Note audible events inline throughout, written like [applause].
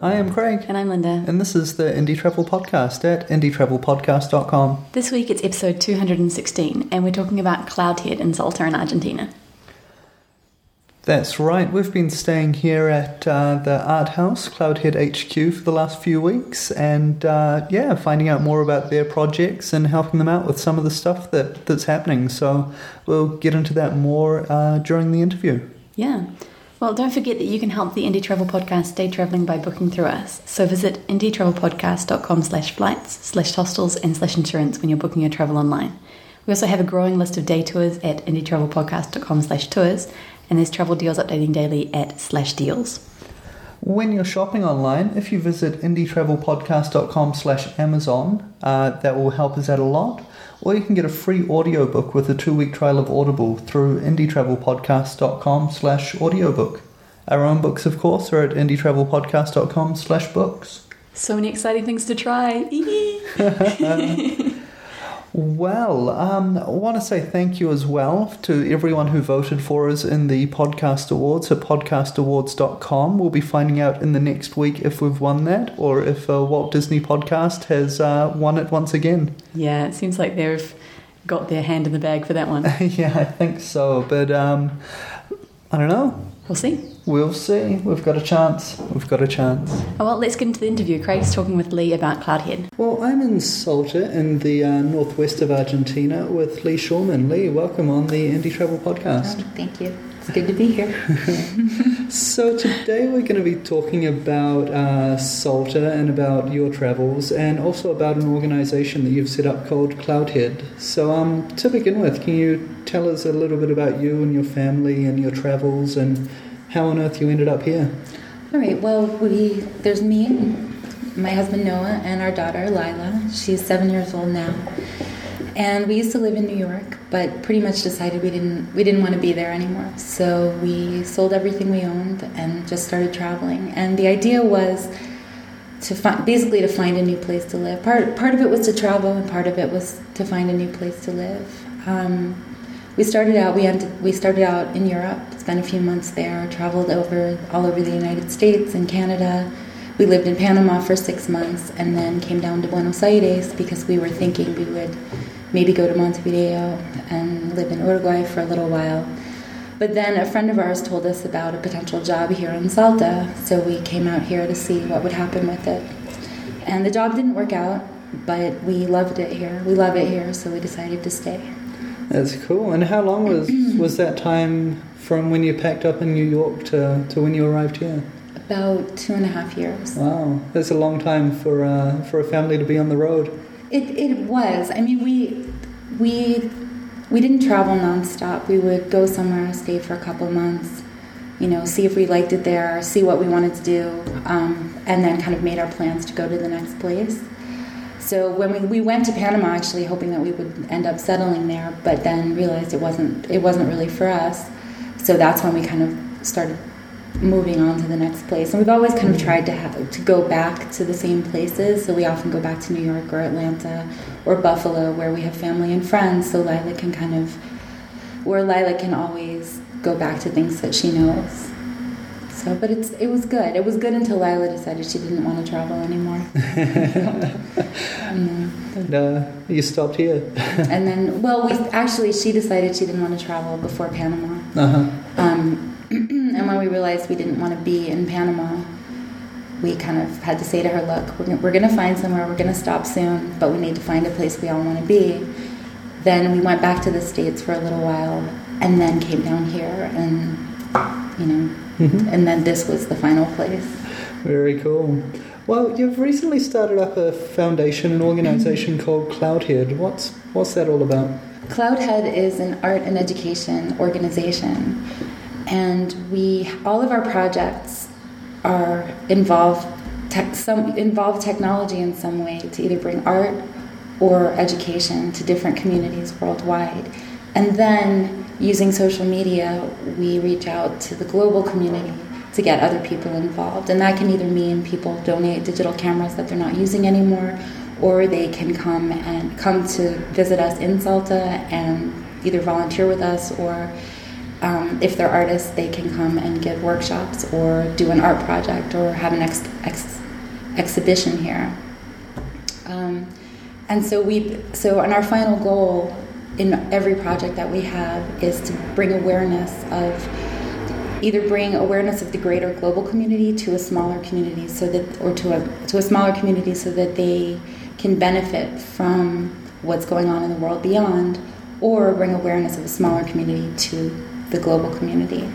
Hi, I'm Craig. And I'm Linda. And this is the Indie Travel Podcast at indietravelpodcast.com. This week it's episode 216, and we're talking about Cloudhead in Salta in Argentina. That's right, we've been staying here at uh, the art house, Cloudhead HQ, for the last few weeks, and uh, yeah, finding out more about their projects and helping them out with some of the stuff that, that's happening. So we'll get into that more uh, during the interview. Yeah. Well, don't forget that you can help the Indie Travel Podcast stay traveling by booking through us. So visit indietravelpodcast.com slash flights, slash hostels, and slash insurance when you're booking your travel online. We also have a growing list of day tours at indietravelpodcast.com slash tours, and there's travel deals updating daily at slash deals. When you're shopping online, if you visit indietravelpodcast.com slash Amazon, uh, that will help us out a lot or you can get a free audiobook with a two-week trial of Audible through indietravelpodcast.com slash audiobook. Our own books, of course, are at indietravelpodcast.com slash books. So many exciting things to try. [laughs] [laughs] Well, um, I want to say thank you as well to everyone who voted for us in the podcast awards at podcastawards.com. We'll be finding out in the next week if we've won that or if a Walt Disney podcast has uh, won it once again. Yeah, it seems like they've got their hand in the bag for that one. [laughs] yeah, I think so. But um, I don't know. We'll see. We'll see. We've got a chance. We've got a chance. Oh, well, let's get into the interview. Craig's talking with Lee about Cloudhead. Well, I'm in Salta in the uh, northwest of Argentina with Lee Shulman. Lee, welcome on the Indie Travel Podcast. Oh, thank you. It's good to be here. [laughs] so, today we're going to be talking about uh, Salta and about your travels and also about an organization that you've set up called Cloudhead. So, um, to begin with, can you tell us a little bit about you and your family and your travels and how on earth you ended up here? All right, well, we there's me my husband Noah and our daughter Lila. She's seven years old now. And we used to live in New York, but pretty much decided we didn't we didn't want to be there anymore. So we sold everything we owned and just started traveling. And the idea was to find basically to find a new place to live. Part part of it was to travel, and part of it was to find a new place to live. Um, we started out we ended, we started out in Europe, spent a few months there, traveled over all over the United States and Canada. We lived in Panama for six months, and then came down to Buenos Aires because we were thinking we would maybe go to Montevideo and live in Uruguay for a little while. But then a friend of ours told us about a potential job here in Salta, so we came out here to see what would happen with it. And the job didn't work out, but we loved it here. We love it here, so we decided to stay. That's cool. And how long was [clears throat] was that time from when you packed up in New York to, to when you arrived here? About two and a half years. Wow, that's a long time for uh, for a family to be on the road. It, it was. I mean, we we we didn't travel nonstop. We would go somewhere, stay for a couple months, you know, see if we liked it there, see what we wanted to do, um, and then kind of made our plans to go to the next place. So when we, we went to Panama, actually hoping that we would end up settling there, but then realized it wasn't it wasn't really for us. So that's when we kind of started moving on to the next place. And we've always kind of tried to have, to go back to the same places. So we often go back to New York or Atlanta or Buffalo where we have family and friends. So Lila can kind of where Lila can always go back to things that she knows. So, but it's it was good. It was good until Lila decided she didn't want to travel anymore. [laughs] and uh, you stopped here. and then, well, we actually she decided she didn't want to travel before Panama. Uh-huh. Um, and when we realized we didn't want to be in Panama, we kind of had to say to her, look, we're, we're going to find somewhere, we're going to stop soon, but we need to find a place we all want to be. Then we went back to the States for a little while and then came down here and, you know, mm-hmm. and then this was the final place. Very cool. Well, you've recently started up a foundation, an organization called Cloudhead. What's, what's that all about? Cloudhead is an art and education organization and we all of our projects are involve tech, some involve technology in some way to either bring art or education to different communities worldwide. And then using social media we reach out to the global community to get other people involved. And that can either mean people donate digital cameras that they're not using anymore or they can come and come to visit us in Salta and either volunteer with us or um, if they're artists, they can come and give workshops or do an art project or have an ex- ex- exhibition here. Um, and so we, so, and our final goal in every project that we have is to bring awareness of either bring awareness of the greater global community to a smaller community so that or to a to a smaller community so that they can benefit from what's going on in the world beyond or bring awareness of a smaller community to the global community.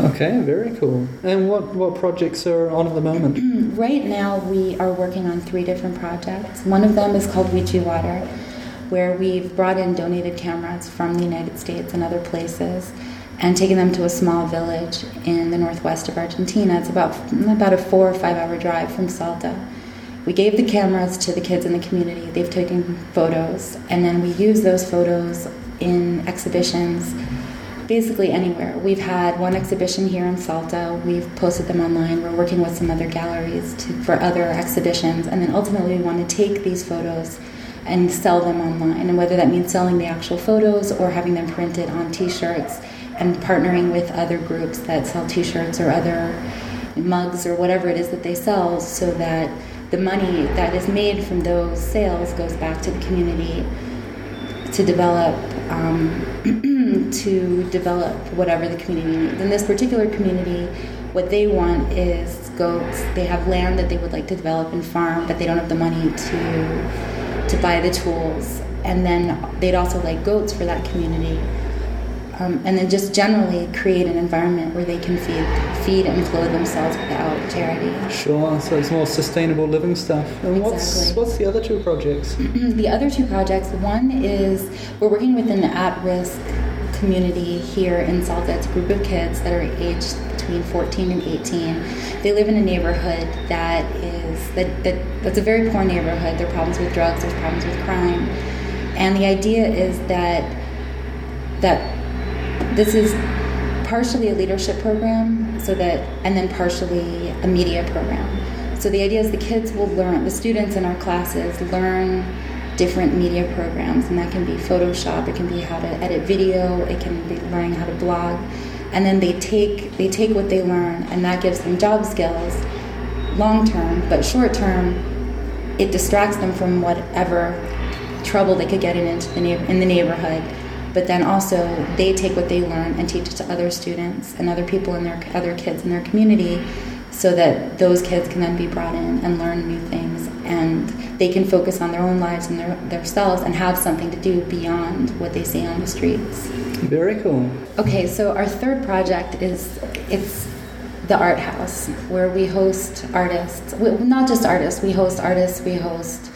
Okay, very cool. And what, what projects are on at the moment? [clears throat] right now, we are working on three different projects. One of them is called Wichi Water, where we've brought in donated cameras from the United States and other places and taken them to a small village in the northwest of Argentina. It's about, about a four or five hour drive from Salta. We gave the cameras to the kids in the community. They've taken photos, and then we use those photos in exhibitions basically anywhere. We've had one exhibition here in Salta. We've posted them online. We're working with some other galleries to, for other exhibitions, and then ultimately we want to take these photos and sell them online. And whether that means selling the actual photos or having them printed on T-shirts and partnering with other groups that sell T-shirts or other mugs or whatever it is that they sell, so that the money that is made from those sales goes back to the community to develop um, [clears throat] to develop whatever the community needs. In this particular community, what they want is goats. They have land that they would like to develop and farm, but they don't have the money to to buy the tools. And then they'd also like goats for that community um, and then just generally create an environment where they can feed, feed and clothe themselves without charity. Sure, so it's more sustainable living stuff. And what's what's the other two projects? [clears throat] the other two projects one is we're working with an at risk community here in Salta. It's a group of kids that are aged between 14 and 18. They live in a neighborhood that is that, that that's a very poor neighborhood. There are problems with drugs, there's problems with crime. And the idea is that that this is partially a leadership program so that and then partially a media program so the idea is the kids will learn the students in our classes learn different media programs and that can be photoshop it can be how to edit video it can be learning how to blog. And then they take they take what they learn and that gives them job skills long term but short term it distracts them from whatever trouble they could get in into the in the neighborhood. But then also they take what they learn and teach it to other students and other people in their other kids in their community so that those kids can then be brought in and learn new things and they can focus on their own lives and their themselves and have something to do beyond what they see on the streets. Very cool. Okay, so our third project is it's the art house where we host artists, well, not just artists, we host artists, we host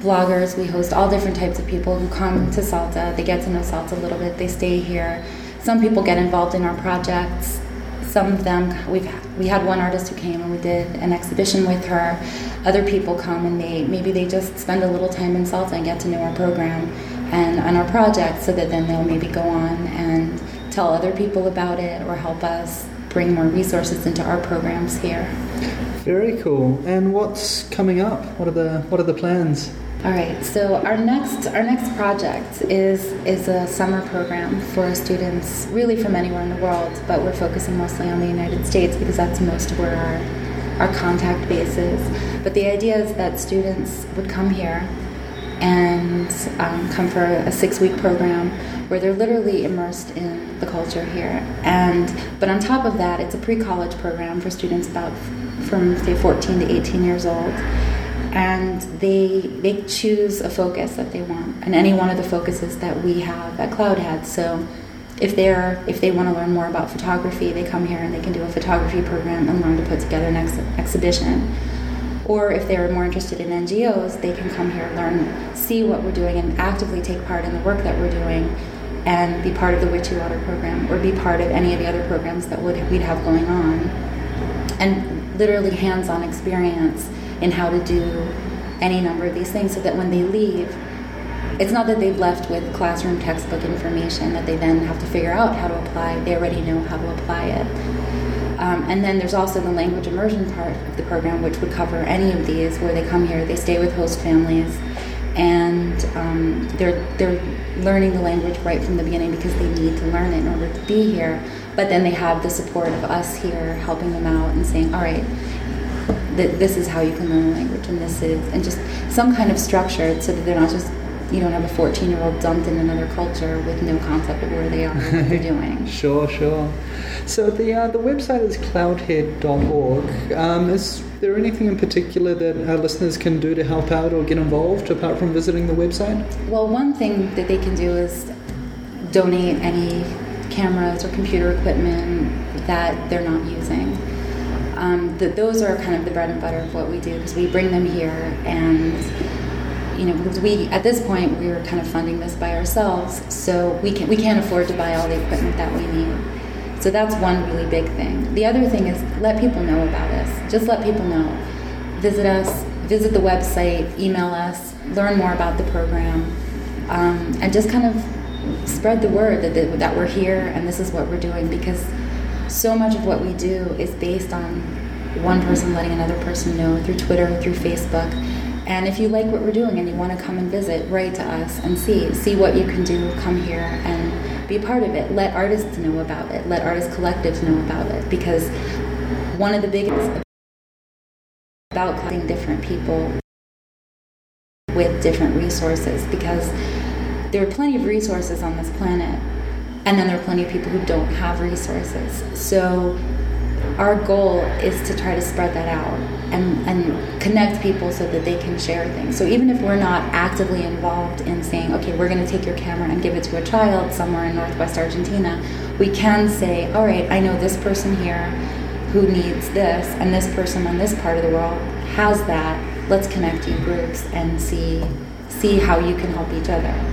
bloggers, we host all different types of people who come to Salta. They get to know Salta a little bit, they stay here. Some people get involved in our projects. Some of them, we've we had one artist who came and we did an exhibition with her. Other people come and they maybe they just spend a little time in Salta and get to know our program and on our project, so that then they'll maybe go on and tell other people about it or help us bring more resources into our programs here. Very cool. And what's coming up? What are the what are the plans? All right. So our next our next project is is a summer program for students, really from anywhere in the world, but we're focusing mostly on the United States because that's most where our our contact base is. But the idea is that students would come here and um, come for a six week program where they're literally immersed in the culture here. And but on top of that, it's a pre college program for students about from say 14 to 18 years old and they they choose a focus that they want and any one of the focuses that we have at cloudhead so if they're if they want to learn more about photography they come here and they can do a photography program and learn to put together an ex- exhibition. Or if they're more interested in ngos they can come here learn see what we're doing and actively take part in the work that we're doing and be part of the Wichi Water program or be part of any of the other programs that would we'd have going on. And literally hands-on experience in how to do any number of these things so that when they leave it's not that they've left with classroom textbook information that they then have to figure out how to apply they already know how to apply it um, and then there's also the language immersion part of the program which would cover any of these where they come here they stay with host families and um, they're they're learning the language right from the beginning because they need to learn it in order to be here. But then they have the support of us here helping them out and saying, all right, th- this is how you can learn the language, and this is, and just some kind of structure so that they're not just you don't have a 14 year old dumped in another culture with no concept of where they are or what they're doing. [laughs] Sure, sure. So the uh, the website is cloudhead.org. Um, is there anything in particular that our listeners can do to help out or get involved apart from visiting the website? Well, one thing that they can do is donate any cameras or computer equipment that they're not using. Um, the, those are kind of the bread and butter of what we do because we bring them here and you know because we at this point we are kind of funding this by ourselves so we can we can't afford to buy all the equipment that we need. So that's one really big thing. The other thing is let people know about us. Just let people know. Visit us visit the website email us learn more about the program um, and just kind of spread the word that, that, that we're here and this is what we're doing because so much of what we do is based on one person letting another person know through twitter through facebook and if you like what we're doing and you want to come and visit, write to us and see. See what you can do. Come here and be part of it. Let artists know about it. Let artist collectives know about it. Because one of the biggest about collecting different people with different resources because there are plenty of resources on this planet and then there are plenty of people who don't have resources. So our goal is to try to spread that out and, and connect people so that they can share things. So even if we're not actively involved in saying, okay, we're going to take your camera and give it to a child somewhere in northwest Argentina, we can say, all right, I know this person here who needs this, and this person on this part of the world has that. Let's connect you groups and see see how you can help each other.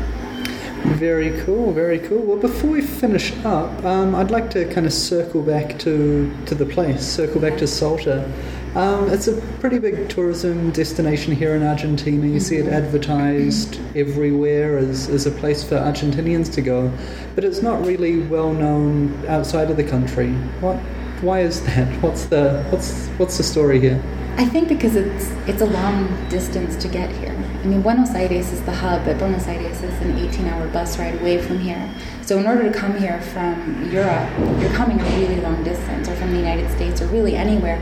Very cool, very cool. Well, before we finish up, um, I'd like to kind of circle back to, to the place, circle back to Salta. Um, it's a pretty big tourism destination here in Argentina. You see it advertised everywhere as, as a place for Argentinians to go, but it's not really well known outside of the country. What? Why is that? [laughs] What's the what's what's the story here? I think because it's it's a long distance to get here. I mean, Buenos Aires is the hub, but Buenos Aires is an 18-hour bus ride away from here. So in order to come here from Europe, you're coming a really long distance, or from the United States, or really anywhere.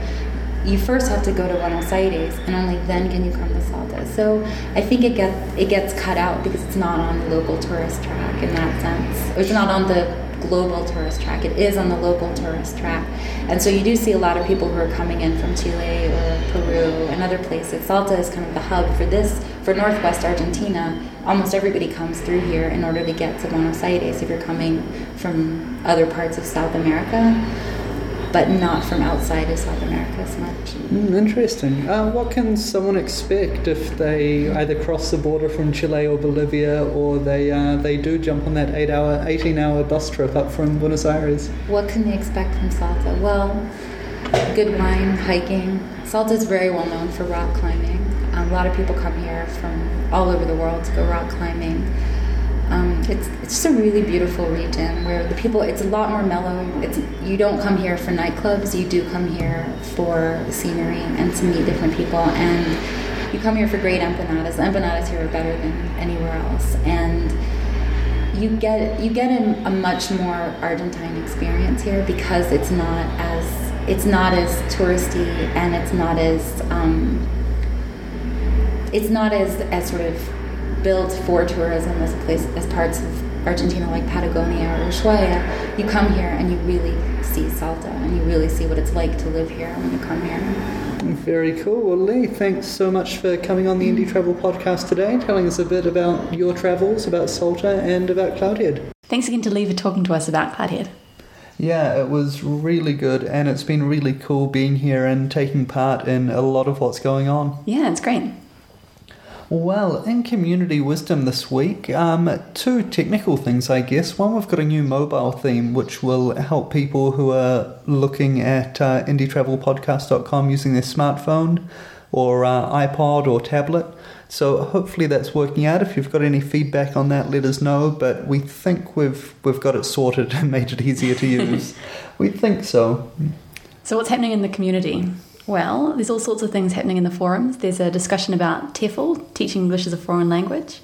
You first have to go to Buenos Aires, and only then can you come to Salta. So I think it gets it gets cut out because it's not on the local tourist track in that sense. It's not on the global tourist track. It is on the local tourist track. And so you do see a lot of people who are coming in from Chile or Peru and other places. Salta is kind of the hub for this, for Northwest Argentina. Almost everybody comes through here in order to get to Buenos Aires if you're coming from other parts of South America but not from outside of South America as much. Mm, interesting. Uh, what can someone expect if they either cross the border from Chile or Bolivia, or they uh, they do jump on that eight hour, eighteen hour bus trip up from Buenos Aires? What can they expect from Salta? Well, good wine, hiking. Salta is very well known for rock climbing. A lot of people come here from all over the world to go rock climbing. Um, it's it's just a really beautiful region where the people it's a lot more mellow. It's you don't come here for nightclubs. You do come here for scenery and to meet different people and you come here for great empanadas. The empanadas here are better than anywhere else and you get you get a, a much more Argentine experience here because it's not as it's not as touristy and it's not as um, it's not as as sort of built for tourism as a place as parts of Argentina like Patagonia or Ushuaia, you come here and you really see Salta and you really see what it's like to live here when you come here. Very cool. Well, Lee, thanks so much for coming on the Indie Travel podcast today, telling us a bit about your travels, about Salta, and about Cloudhead. Thanks again to Lee for talking to us about Cloudhead. Yeah, it was really good, and it's been really cool being here and taking part in a lot of what's going on. Yeah, it's great. Well, in community wisdom this week, um, two technical things, I guess. One, we've got a new mobile theme which will help people who are looking at uh, indietravelpodcast.com using their smartphone or uh, iPod or tablet. So hopefully that's working out. If you've got any feedback on that, let us know. But we think we've we've got it sorted [laughs] and made it easier to [laughs] use. we think so. So what's happening in the community? Well, there's all sorts of things happening in the forums. There's a discussion about TEFL, teaching English as a foreign language.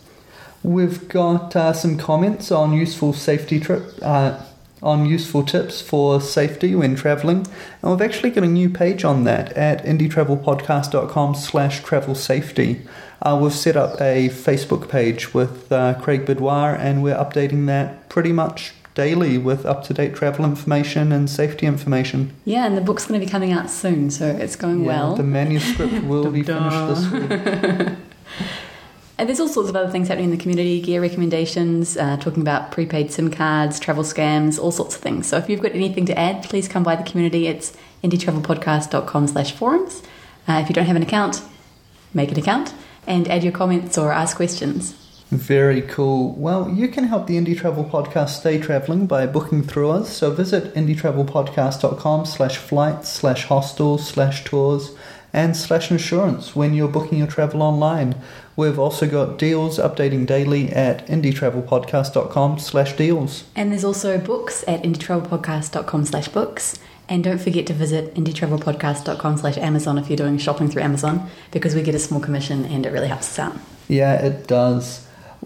We've got uh, some comments on useful safety trip, uh, on useful tips for safety when travelling, and we've actually got a new page on that at indietravelpodcast.com/slash travel safety. Uh, we've set up a Facebook page with uh, Craig Bidwar, and we're updating that pretty much daily with up-to-date travel information and safety information. Yeah, and the book's going to be coming out soon, so it's going Yeah, well. The manuscript [laughs] will be finished this week. And there's all sorts of other things happening in the community, gear recommendations, uh, talking about prepaid SIM cards, travel scams, all sorts of things. So if you've got anything to add, please come by the community. It's indietravelpodcast.com slash forums. Uh, if you don't have an account, make an account and add your comments or ask questions. Very cool. Well, you can help the Indie Travel Podcast stay traveling by booking through us. So visit indietravelpodcast.com slash flights slash hostels slash tours and slash insurance when you're booking your travel online. We've also got deals updating daily at indietravelpodcast.com slash deals. And there's also books at indietravelpodcast.com slash books. And don't forget to visit indietravelpodcast.com slash Amazon if you're doing shopping through Amazon because we get a small commission and it really helps us out. Yeah, it does.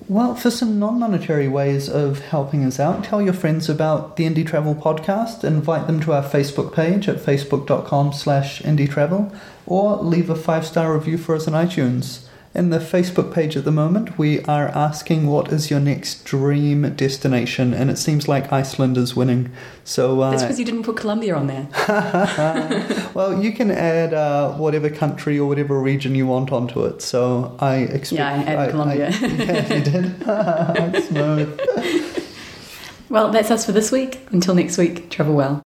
Well, for some non monetary ways of helping us out, tell your friends about the Indie Travel Podcast, invite them to our Facebook page at facebook.com slash indietravel, or leave a five star review for us on iTunes. In the Facebook page at the moment, we are asking what is your next dream destination, and it seems like Iceland is winning. So, uh, That's because you didn't put Colombia on there. [laughs] [laughs] well, you can add uh, whatever country or whatever region you want onto it. So I expect. Yeah, I added Colombia. [laughs] yeah, you did. Smooth. Well, that's us for this week. Until next week, travel well.